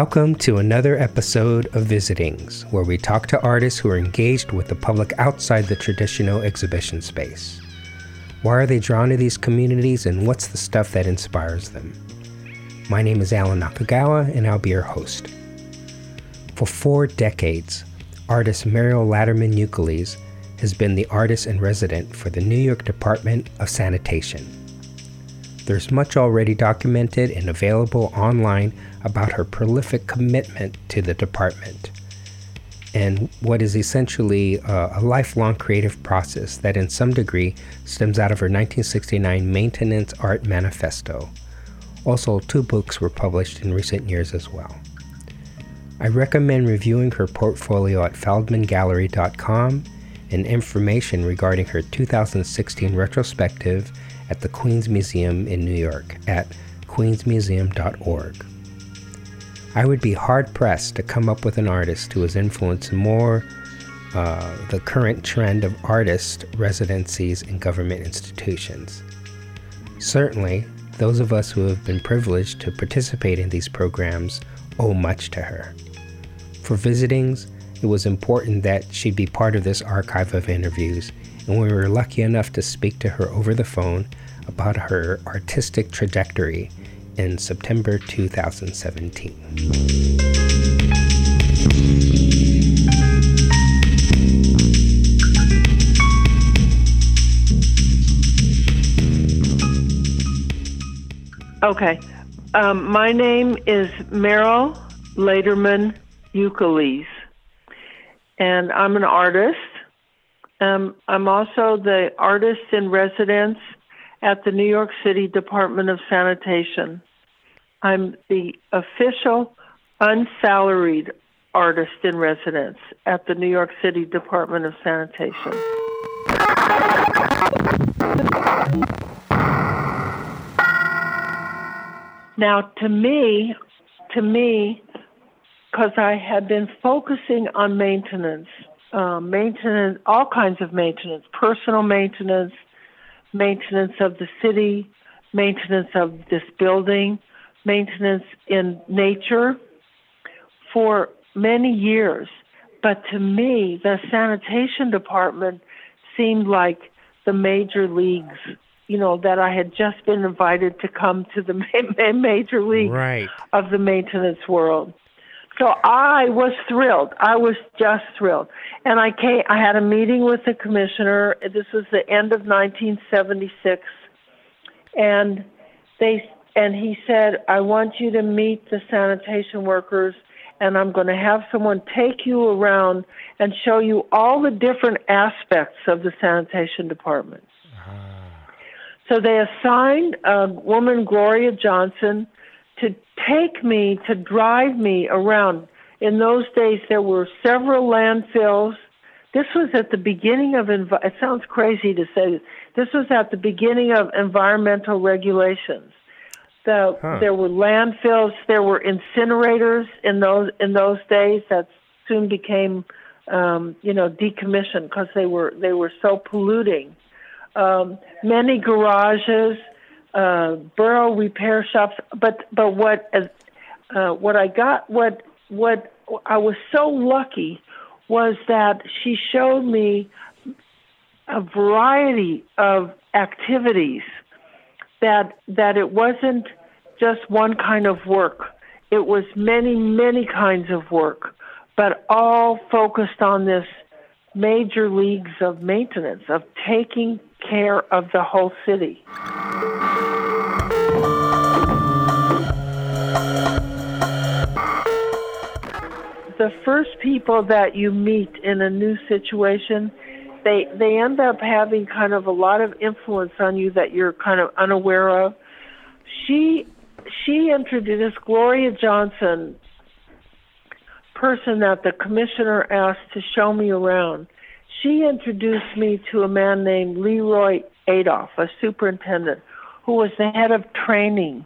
Welcome to another episode of Visitings, where we talk to artists who are engaged with the public outside the traditional exhibition space. Why are they drawn to these communities and what's the stuff that inspires them? My name is Alan Nakagawa and I'll be your host. For four decades, artist Mierle Laderman Ukeles has been the artist in resident for the New York Department of Sanitation. There's much already documented and available online about her prolific commitment to the department and what is essentially a, a, lifelong creative process that, in some degree, stems out of her 1969 Maintenance Art Manifesto. Also, two books were published in recent years as well. I recommend reviewing her portfolio at feldmangallery.com and information regarding her 2016 retrospective at the Queens Museum in New York at queensmuseum.org. I would be hard pressed to come up with an artist who has influenced more uh, the current trend of artist residencies in government institutions. Certainly, those of us who have been privileged to participate in these programs owe much to her. For visitings, it was important that she be part of this archive of interviews, and we were lucky enough to speak to her over the phone about her artistic trajectory in September 2017. Okay. Um, my name is Mierle Laderman Ukeles and I'm an artist. Um, I'm also the artist in residence at the New York City Department of Sanitation. I'm the official unsalaried artist in residence at the New York City Department of Sanitation. Now, to me, to me, because I had been focusing on maintenance, um, maintenance, all kinds of maintenance, personal maintenance, maintenance of the city, maintenance of this building, maintenance in nature for many years. But to me, the sanitation department seemed like the major leagues, you know, that I had just been invited to come to the major league right. of the maintenance world. So I was thrilled. I was just thrilled. And I came I had a meeting with the commissioner. This was the end of 1976. And they and he said, "I want you to meet the sanitation workers and I'm going to have someone take you around and show you all the different aspects of the sanitation department." Ah. So they assigned a woman, Gloria Johnson, to take me, to drive me around. In those days, there were several landfills. This was at the beginning of, env- it sounds crazy to say, this was at the beginning of environmental regulations. The, huh. There were landfills, there were incinerators in those in those days that soon became, um, you know, decommissioned because they were they were so polluting. Um, many garages, uh, borough repair shops. But but what uh, what I got what what I was so lucky was that she showed me a variety of activities that that it wasn't just one kind of work. It was many many kinds of work, but all focused on this major leagues of maintenance of taking care of the whole city. the first people that you meet in a new situation, they they end up having kind of a lot of influence on you that you're kind of unaware of. She she introduced Gloria Johnson, person that the commissioner asked to show me around. She introduced me to a man named Leroy Adolph, a superintendent, who was the head of training,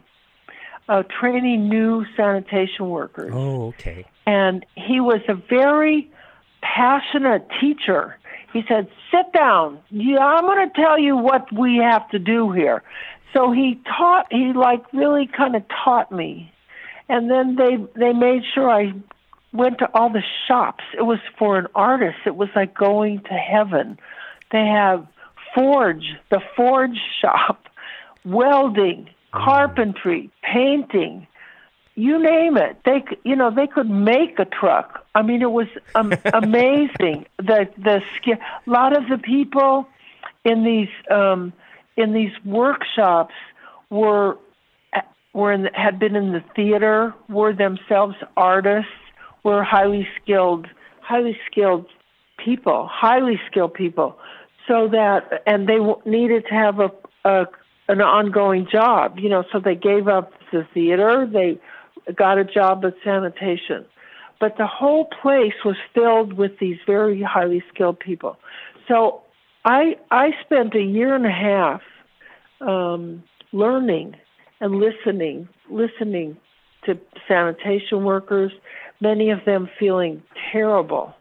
uh, training new sanitation workers. Oh, okay and he was a very passionate teacher. He said, "Sit down. Yeah, I'm going to tell you what we have to do here." So he taught. He like really kind of taught me, And then they they made sure I went to all the shops. It was for an artist. It was like going to heaven. They have forge, the forge shop, welding, mm. carpentry, painting, you name it. They, you know, they could make a truck. I mean, it was um, amazing. The the skill. A lot of the people in these um, in these workshops were were in the, had been in the theater, were themselves artists, were highly skilled, highly skilled people, highly skilled people. So that and they needed to have a, a an ongoing job, you know. So they gave up the theater. They got a job at sanitation. But the whole place was filled with these very highly skilled people. So I I spent a year and a half um, learning and listening, listening to sanitation workers, many of them feeling terrible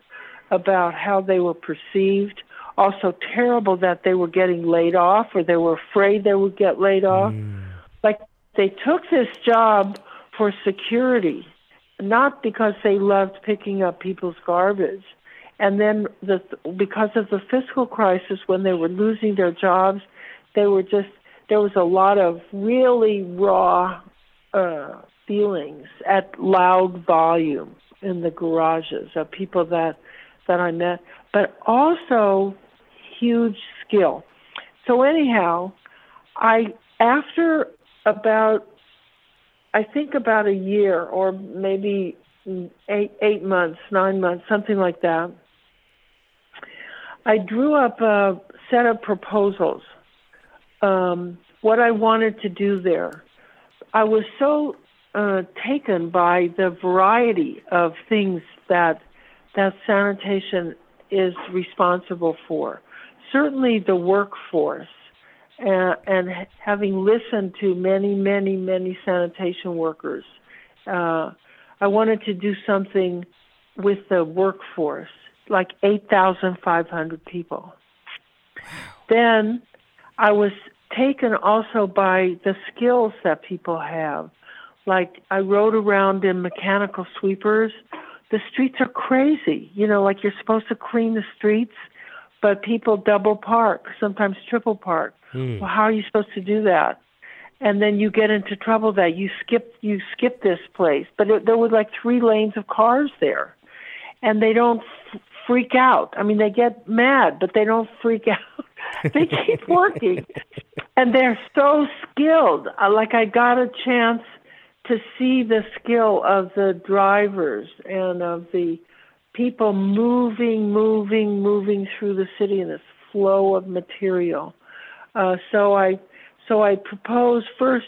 about how they were perceived, also terrible that they were getting laid off or they were afraid they would get laid off. Mm. Like they took this job for security, not because they loved picking up people's garbage. And then the, because of the fiscal crisis, when they were losing their jobs, they were just there was a lot of really raw uh, feelings at loud volume in the garages of people that that I met, but also huge skill. So anyhow, I after about I think about a year or maybe eight eight months, nine months, something like that. I drew up a set of proposals. Um, what I wanted to do there. I was so uh, taken by the variety of things that that sanitation is responsible for. Certainly, the workforce and, and having listened to many, many, many sanitation workers, uh, I wanted to do something with the workforce, like 8,500 people. Then I was taken also by the skills that people have. Like I rode around in mechanical sweepers. The streets are crazy. You know, like you're supposed to clean the streets, but people double park, sometimes triple park. Hmm. Well, how are you supposed to do that? And then you get into trouble that you skip you skip this place, but it, there were like three lanes of cars there, and they don't f- freak out. I mean, they get mad, but they don't freak out. they keep working, and they're so skilled. Uh, like I got a chance to see the skill of the drivers and of the people moving, moving, moving through the city in this flow of material. Uh, so I so I proposed first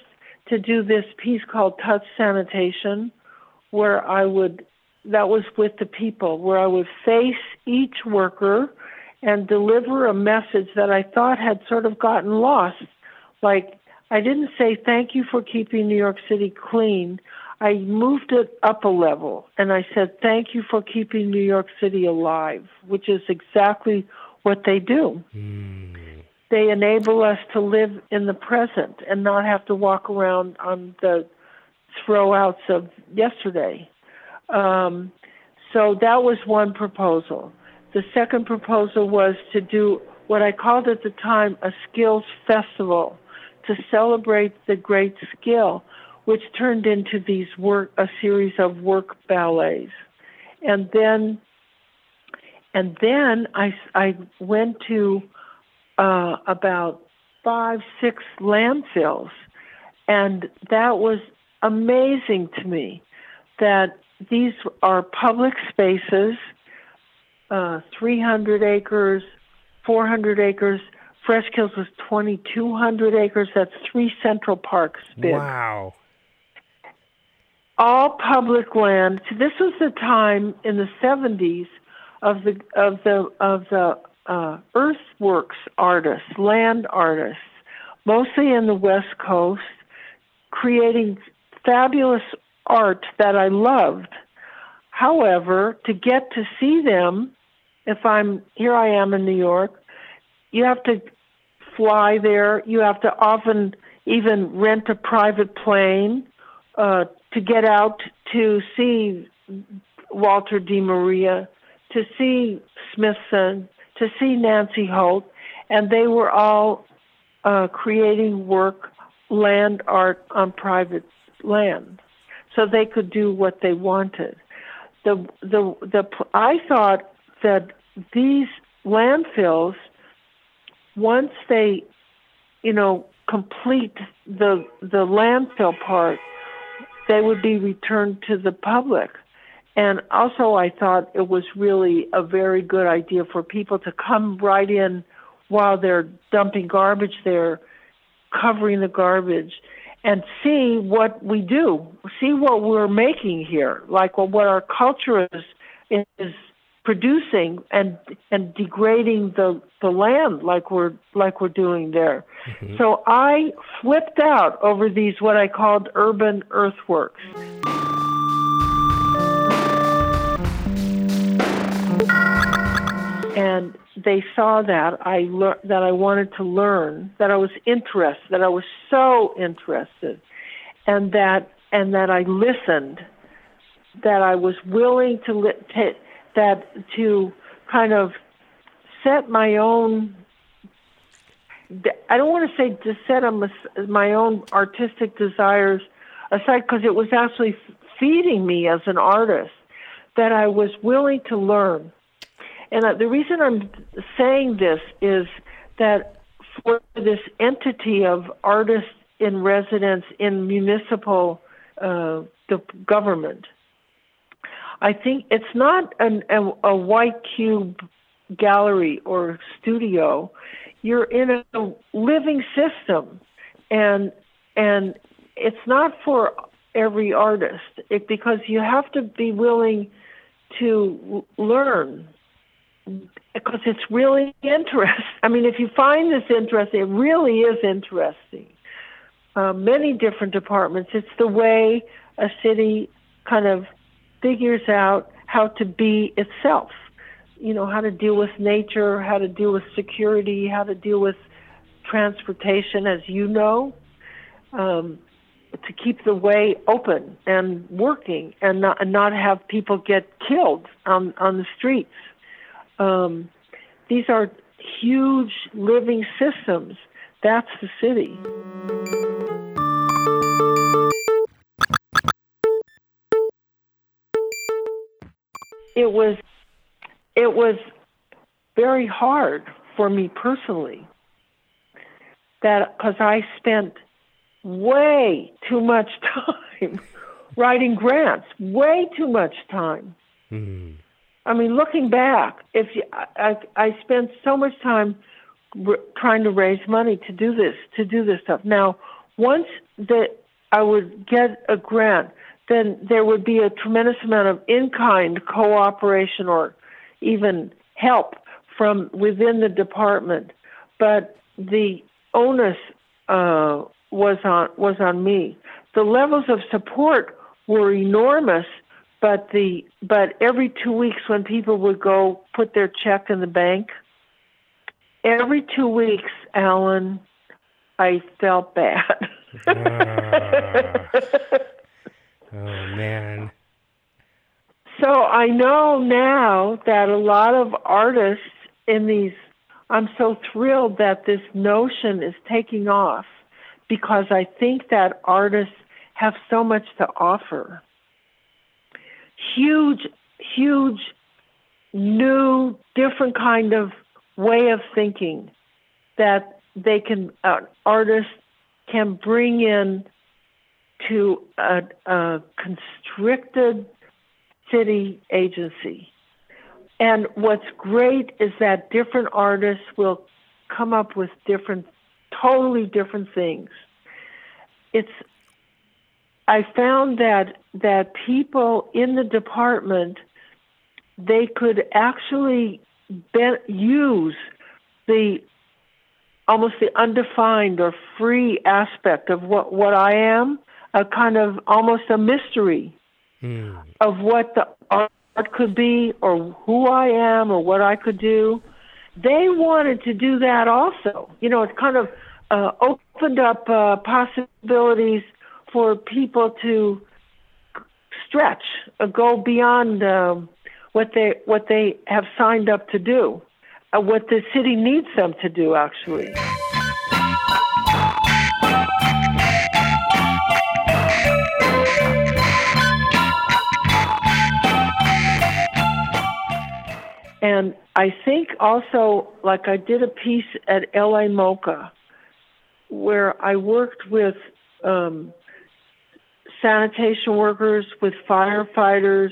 to do this piece called Touch Sanitation, where I would that was with the people, where I would face each worker and deliver a message that I thought had sort of gotten lost. Like I didn't say thank you for keeping New York City clean. I moved it up a level and I said thank you for keeping New York City alive, which is exactly what they do. Mm they enable us to live in the present and not have to walk around on the throwouts of yesterday. Um, so that was one proposal. The second proposal was to do what I called at the time a skills festival to celebrate the great skill, which turned into these work a series of work ballets, and then and then I I went to uh, about five, six landfills. And that was amazing to me that these are public spaces, uh, 300 acres, 400 acres. Fresh Kills was 2,200 acres. That's three Central Parks big. Wow. All public land. This was the time in the 70s of the of the of the uh, earthworks artists, land artists, mostly in the West Coast, creating fabulous art that I loved. However, to get to see them, if I'm here, I am in New York, you have to fly there. You have to often even rent a private plane uh, to get out to see Walter De Maria, to see Smithson, to see Nancy Holt, and they were all uh, creating work, land art on private land, so they could do what they wanted. The the the I thought that these landfills, once they, you know, complete the the landfill part, they would be returned to the public. And also, I thought it was really a very good idea for people to come right in while they're dumping garbage there, covering the garbage, and see what we do, see what we're making here, like what our culture is is producing and and degrading the the land like we're like we're doing there. Mm-hmm. So I flipped out over these what I called urban earthworks. And they saw that I lear- that I wanted to learn, that I was interested, that I was so interested, and that and that I listened, that I was willing to li- to that to kind of set my own I don't want to say to set my own artistic desires aside because it was actually feeding me as an artist that I was willing to learn. And uh, the reason I'm saying this is that for this entity of artists in residence in municipal uh, the government, I think it's not an, a, a white cube gallery or studio. You're in a living system, and and it's not for every artist it, because you have to be willing to learn because it's really interesting. I mean, if you find this interesting, it really is interesting. Uh, many different departments. It's the way a city kind of figures out how to be itself. You know, how to deal with nature, how to deal with security, how to deal with transportation, as you know, um, to keep the way open and working and not, and not have people get killed on, on the streets. Um, these are huge living systems. That's the city. It was it was very hard for me personally that because I spent way too much time writing grants, way too much time. Mm. I mean, looking back, if you, I, I spent so much time r- trying to raise money to do this, to do this stuff. Now, once that I would get a grant, then there would be a tremendous amount of in kind cooperation or even help from within the department. But the onus uh, was on was on me. The levels of support were enormous, but the but every two weeks when people would go put their check in the bank, every two weeks, Alan, I felt bad. uh. Oh man. So I know now that a lot of artists in these I'm so thrilled that this notion is taking off because I think that artists have so much to offer. Huge, huge, new, different kind of way of thinking that they can, uh, artists can bring in to a, a constricted city agency. And what's great is that different artists will come up with different, totally different things. It's, I found that that people in the department, they could actually be, use the almost the undefined or free aspect of what, what I am a kind of almost a mystery mm. of what the art could be or who I am or what I could do. They wanted to do that also. You know, it kind of uh, opened up uh, possibilities for people to stretch, uh, go beyond um, what they what they have signed up to do, uh, what the city needs them to do, actually. And I think also, like I did a piece at LA MoCA where I worked with um, sanitation workers, with firefighters,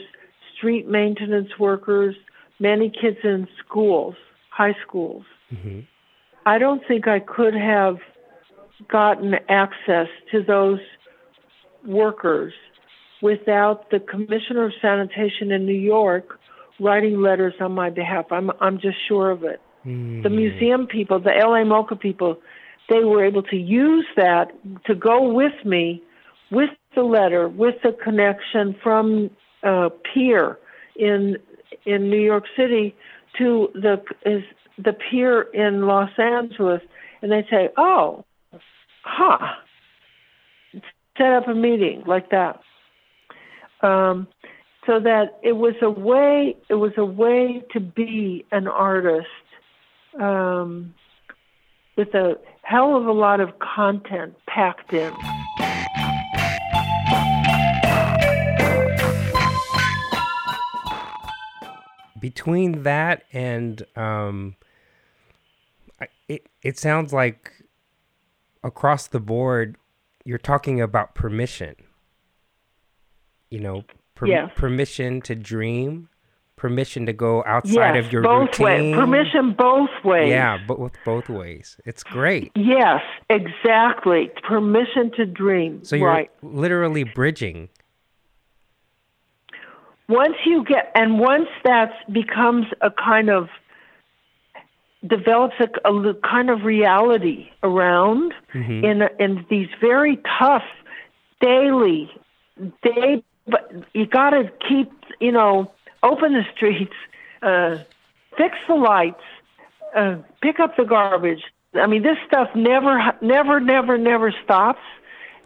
street maintenance workers, many kids in schools, high schools. Mm-hmm. I don't think I could have gotten access to those workers without the Commissioner of Sanitation in New York writing letters on my behalf. I'm I'm just sure of it. Mm. The museum people, the LA MoCA people, they were able to use that to go with me with the letter, with the connection from uh, peer in in New York City to the is the peer in Los Angeles, and they say, "Oh, huh." Set up a meeting like that. Um, so that it was a way it was a way to be an artist um, with a hell of a lot of content packed in. Between that and um, it it sounds like across the board you're talking about permission. You know, per- yes. permission to dream, permission to go outside yes, of your both routine. Way. Permission both ways. Yeah, but with both ways. It's great. Yes, exactly. Permission to dream. So you're right. literally bridging. Once you get, and once that becomes a kind of develops a, a kind of reality around mm-hmm. in in these very tough daily day but you got to keep, you know, open the streets, uh, fix the lights, uh, pick up the garbage. I mean, this stuff never, never, never, never stops,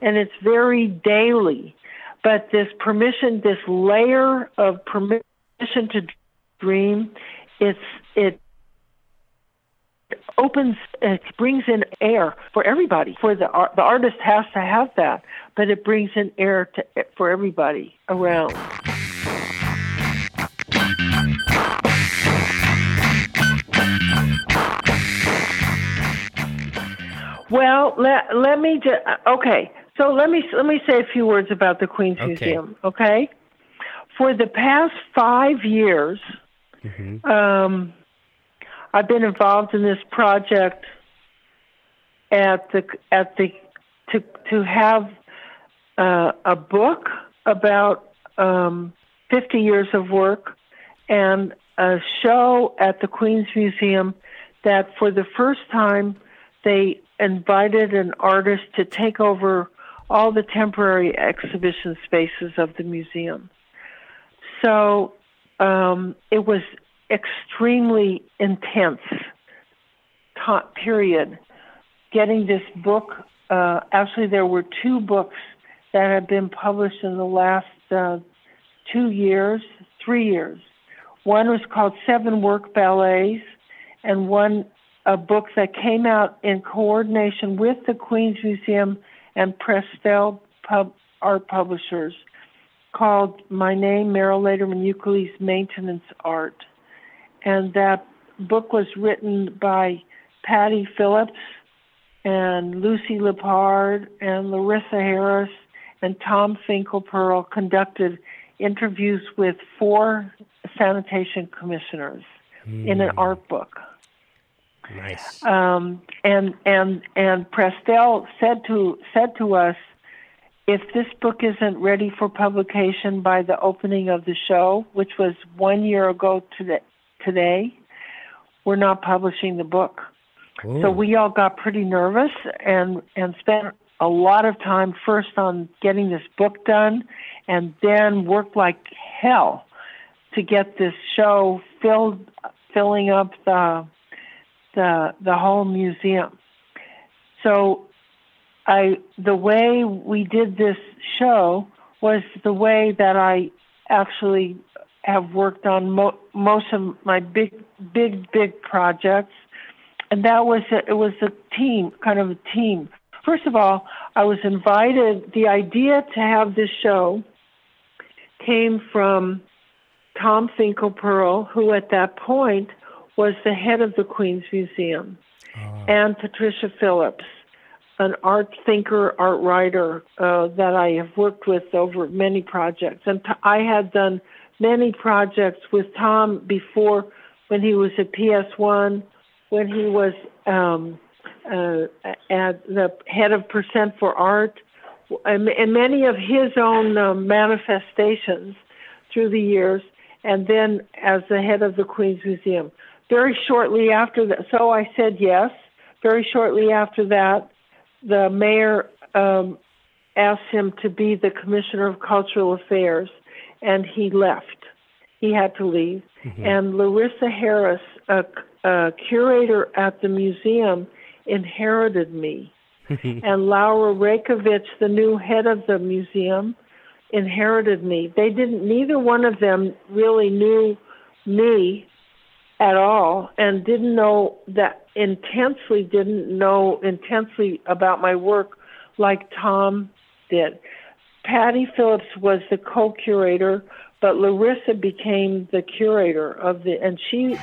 and it's very daily. But this permission, this layer of permission to dream, it's it opens it brings in air for everybody for the art the artist has to have that but it brings in air to, for everybody around well let let me just okay so let me let me say a few words about the queens okay. museum okay for the past 5 years mm-hmm. um I've been involved in this project at the at the to to have uh, a book about um, 50 years of work and a show at the Queens Museum that for the first time they invited an artist to take over all the temporary exhibition spaces of the museum. So um, it was extremely intense period getting this book. Uh, actually, there were two books that have been published in the last uh, two years, three years. One was called Seven Work Ballets, and one a book that came out in coordination with the Queens Museum and Prestel Pub Art Publishers called My Name, Mierle Laderman Ukeles Maintenance Art and that book was written by Patty Phillips and Lucy Lippard and Larissa Harris and Tom Finkelpearl conducted interviews with four sanitation commissioners mm. in an hmm. art book. Nice. Um, and and and Prestel said to said to us, if this book isn't ready for publication by the opening of the show, which was one year ago today, today, we're not publishing the book. Ooh. So we all got pretty nervous and and spent a lot of time first on getting this book done and then worked like hell to get this show filled filling up the the the whole museum. So I the way we did this show was the way that I actually have worked on mo- most of my big, big, big projects, and that was a, it was a team, kind of a team. First of all, I was invited. The idea to have this show came from Tom Finkelpearl, who at that point was the head of the Queens Museum, oh. and Patricia Phillips, an art thinker, art writer uh, that I have worked with over many projects. And t- I had done many projects with Tom before when he was at PS1, when he was um, uh, at the head of Percent for Art, and, and many of his own uh, manifestations through the years, and then as the head of the Queens Museum. Very shortly after that, so I said yes. Very shortly after that, the mayor um, asked him to be the commissioner of cultural affairs, and he left. He had to leave. Mm-hmm. And Larissa Harris, a, a curator at the museum, inherited me. and Laura Raicovich, the new head of the museum, inherited me. They didn't, neither one of them really knew me at all and didn't know that intensely, didn't know intensely about my work like Tom did. Patty Phillips was the co curator, but Larissa became the curator of the, and she.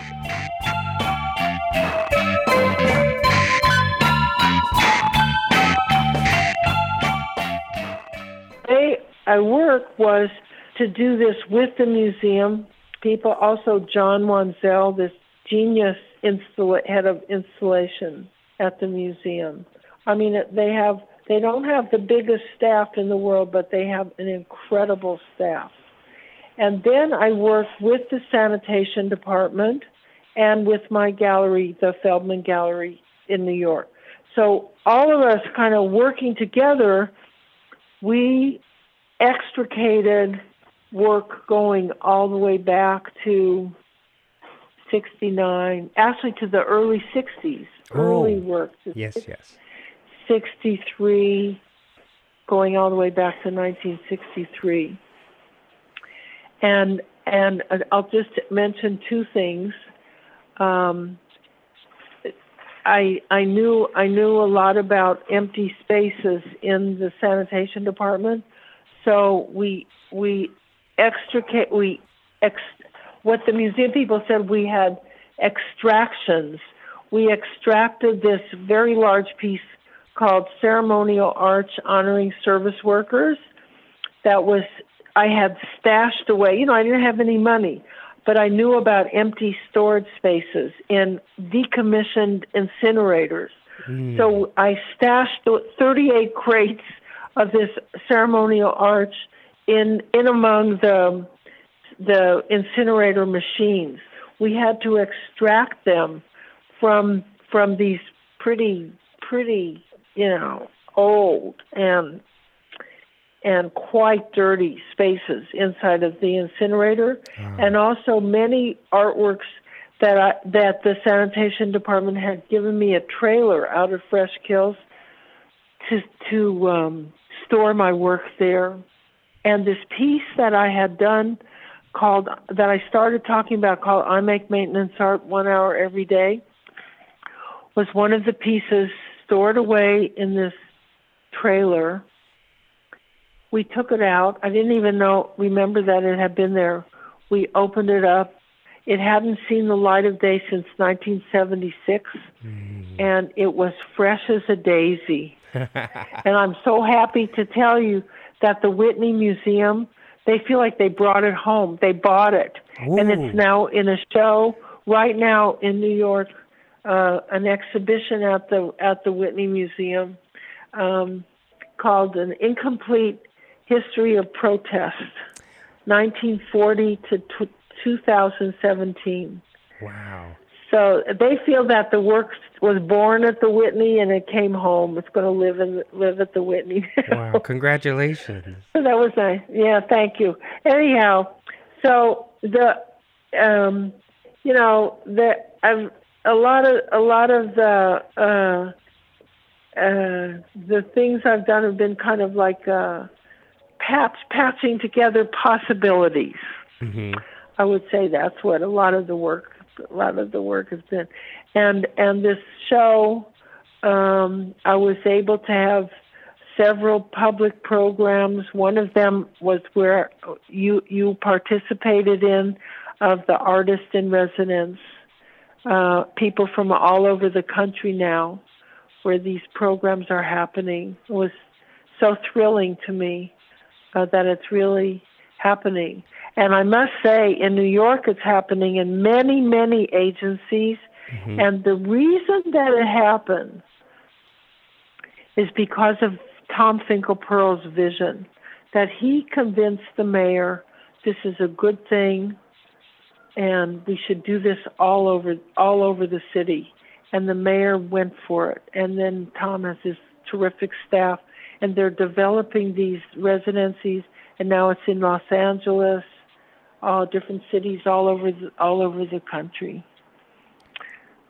They, I work was to do this with the museum people. Also, John Wanzel, this genius installa- head of installation at the museum. I mean, they have they don't have the biggest staff in the world, but they have an incredible staff. And then I work with the sanitation department and with my gallery, the Feldman Gallery in New York. So all of us kind of working together, we extricated work going all the way back to 69, actually to the early 60s. Oh, early work. Yes, yes. 63, going all the way back to 1963. And and I'll just mention two things. Um, I I knew I knew a lot about empty spaces in the sanitation department, so we we extricate we ex, what the museum people said we had extractions. We extracted this very large piece called Ceremonial Arch Honoring Service Workers that was I had stashed away. You know, I didn't have any money, but I knew about empty storage spaces in decommissioned incinerators. Mm. So I stashed 38 crates of this ceremonial arch in in among the the incinerator machines. We had to extract them from from these pretty pretty you know old and and quite dirty spaces inside of the incinerator, uh-huh. and also many artworks that I, that the sanitation department had given me a trailer out of Fresh Kills to to um, store my work there. And this piece that I had done called, that I started talking about called I Make Maintenance Art One Hour Every Day, was one of the pieces stored away in this trailer. We took it out. I didn't even know, remember that it had been there. We opened it up. It hadn't seen the light of day since 1976, mm. and it was fresh as a daisy. and I'm so happy to tell you that the Whitney Museum, they feel like they brought it home. They bought it. Ooh. And it's now in a show right now in New York, uh, an exhibition at the at the Whitney Museum um, called An Incomplete History of Protest, 1940 to t- 2017. Wow. So they feel that the work was born at the Whitney and it came home. It's going to live in live at the Whitney. wow! Congratulations. So that was nice. Yeah, thank you. Anyhow, so the um, you know the I've, a lot of a lot of the uh, uh, the things I've done have been kind of like uh, patch patching together possibilities. Mm-hmm. I would say that's what a lot of the work a lot of the work has been, and and this show, um, I was able to have several public programs. One of them was where you you participated in of the artist in residence. Uh, people from all over the country now, where these programs are happening, it was so thrilling to me uh, that it's really happening. And I must say, in New York, it's happening in many, many agencies. Mm-hmm. And the reason that it happens is because of Tom Finkelpearl's vision that he convinced the mayor this is a good thing and we should do this all over all over the city. And the mayor went for it. And then Tom has his terrific staff and they're developing these residencies. And now it's in Los Angeles uh, different cities all over the, all over the country.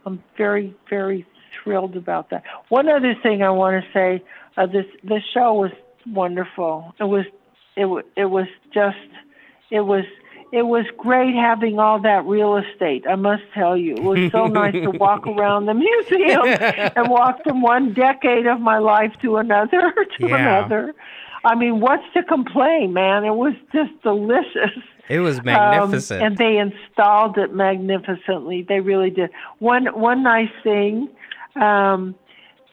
I'm very very thrilled about that. One other thing I want to say uh, this this show was wonderful. It was it it was just it was it was great having all that real estate. I must tell you, it was so nice to walk around the museum and walk from one decade of my life to another to yeah. another. I mean, what's to complain, man? It was just delicious. It was magnificent, um, and they installed it magnificently. They really did. One one nice thing, um,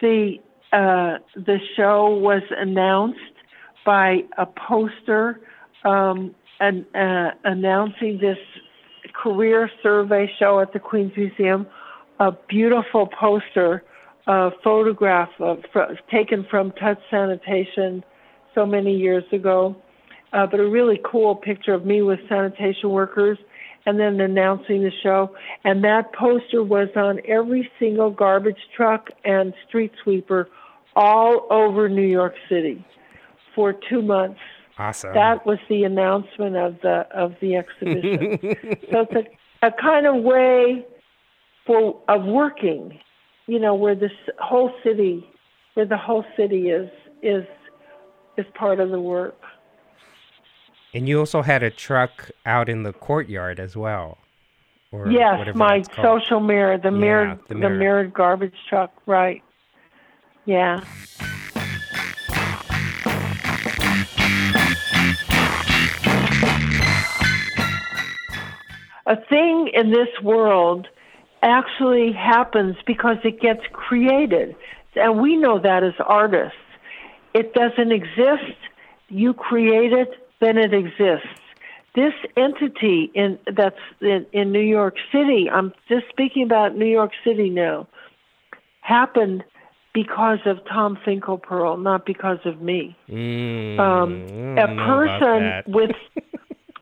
the uh, the show was announced by a poster um, and, uh, announcing this career survey show at the Queens Museum. A beautiful poster, a photograph of, fr- taken from Touch Sanitation so many years ago, uh, but a really cool picture of me with sanitation workers and then announcing the show. And that poster was on every single garbage truck and street sweeper all over New York City for two months. Awesome. That was the announcement of the of the exhibition. so it's a, a kind of way for of working, you know, where this whole city, where the whole city is is is part of the work. And you also had a truck out in the courtyard as well. yes, my social mirror, the yeah, mirrored the, mirror. the mirrored garbage truck, right. Yeah. A thing in this world actually happens because it gets created. And we know that as artists. It doesn't exist, you create it, then it exists. This entity in that's in, in New York City, I'm just speaking about New York City now, happened because of Tom Finkelpearl, not because of me. Mm, um, a person with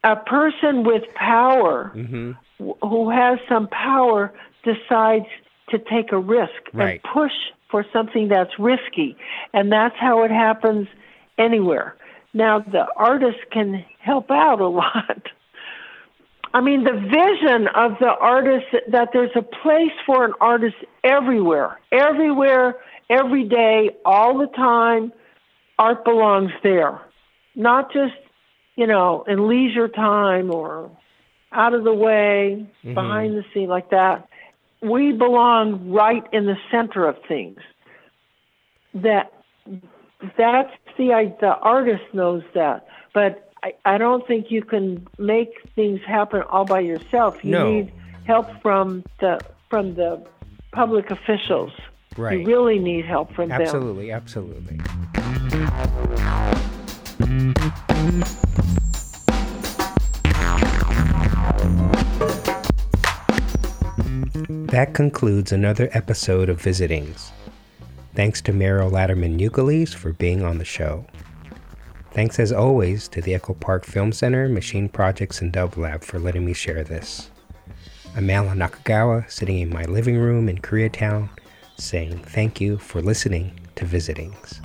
a person with power mm-hmm. w- who has some power decides to take a risk right. and push for something that's risky, and that's how it happens anywhere. Now the artist can help out a lot. I mean, the vision of the artist that there's a place for an artist everywhere, everywhere every day, all the time, art belongs there. Not just, you know, in leisure time or out of the way, mm-hmm. behind the scene like that. We belong right in the center of things. That that's the the artist knows that, but I, I don't think you can make things happen all by yourself. You no. need help from the from the public officials. Right. You really need help from them. absolutely. Absolutely, That concludes another episode of Visitings. Thanks to Mierle Laderman Ukeles for being on the show. Thanks as always to the Echo Park Film Center, Machine Projects, and Dove Lab for letting me share this. I'm Alan Nakagawa, sitting in my living room in Koreatown, saying thank you for listening to Visitings.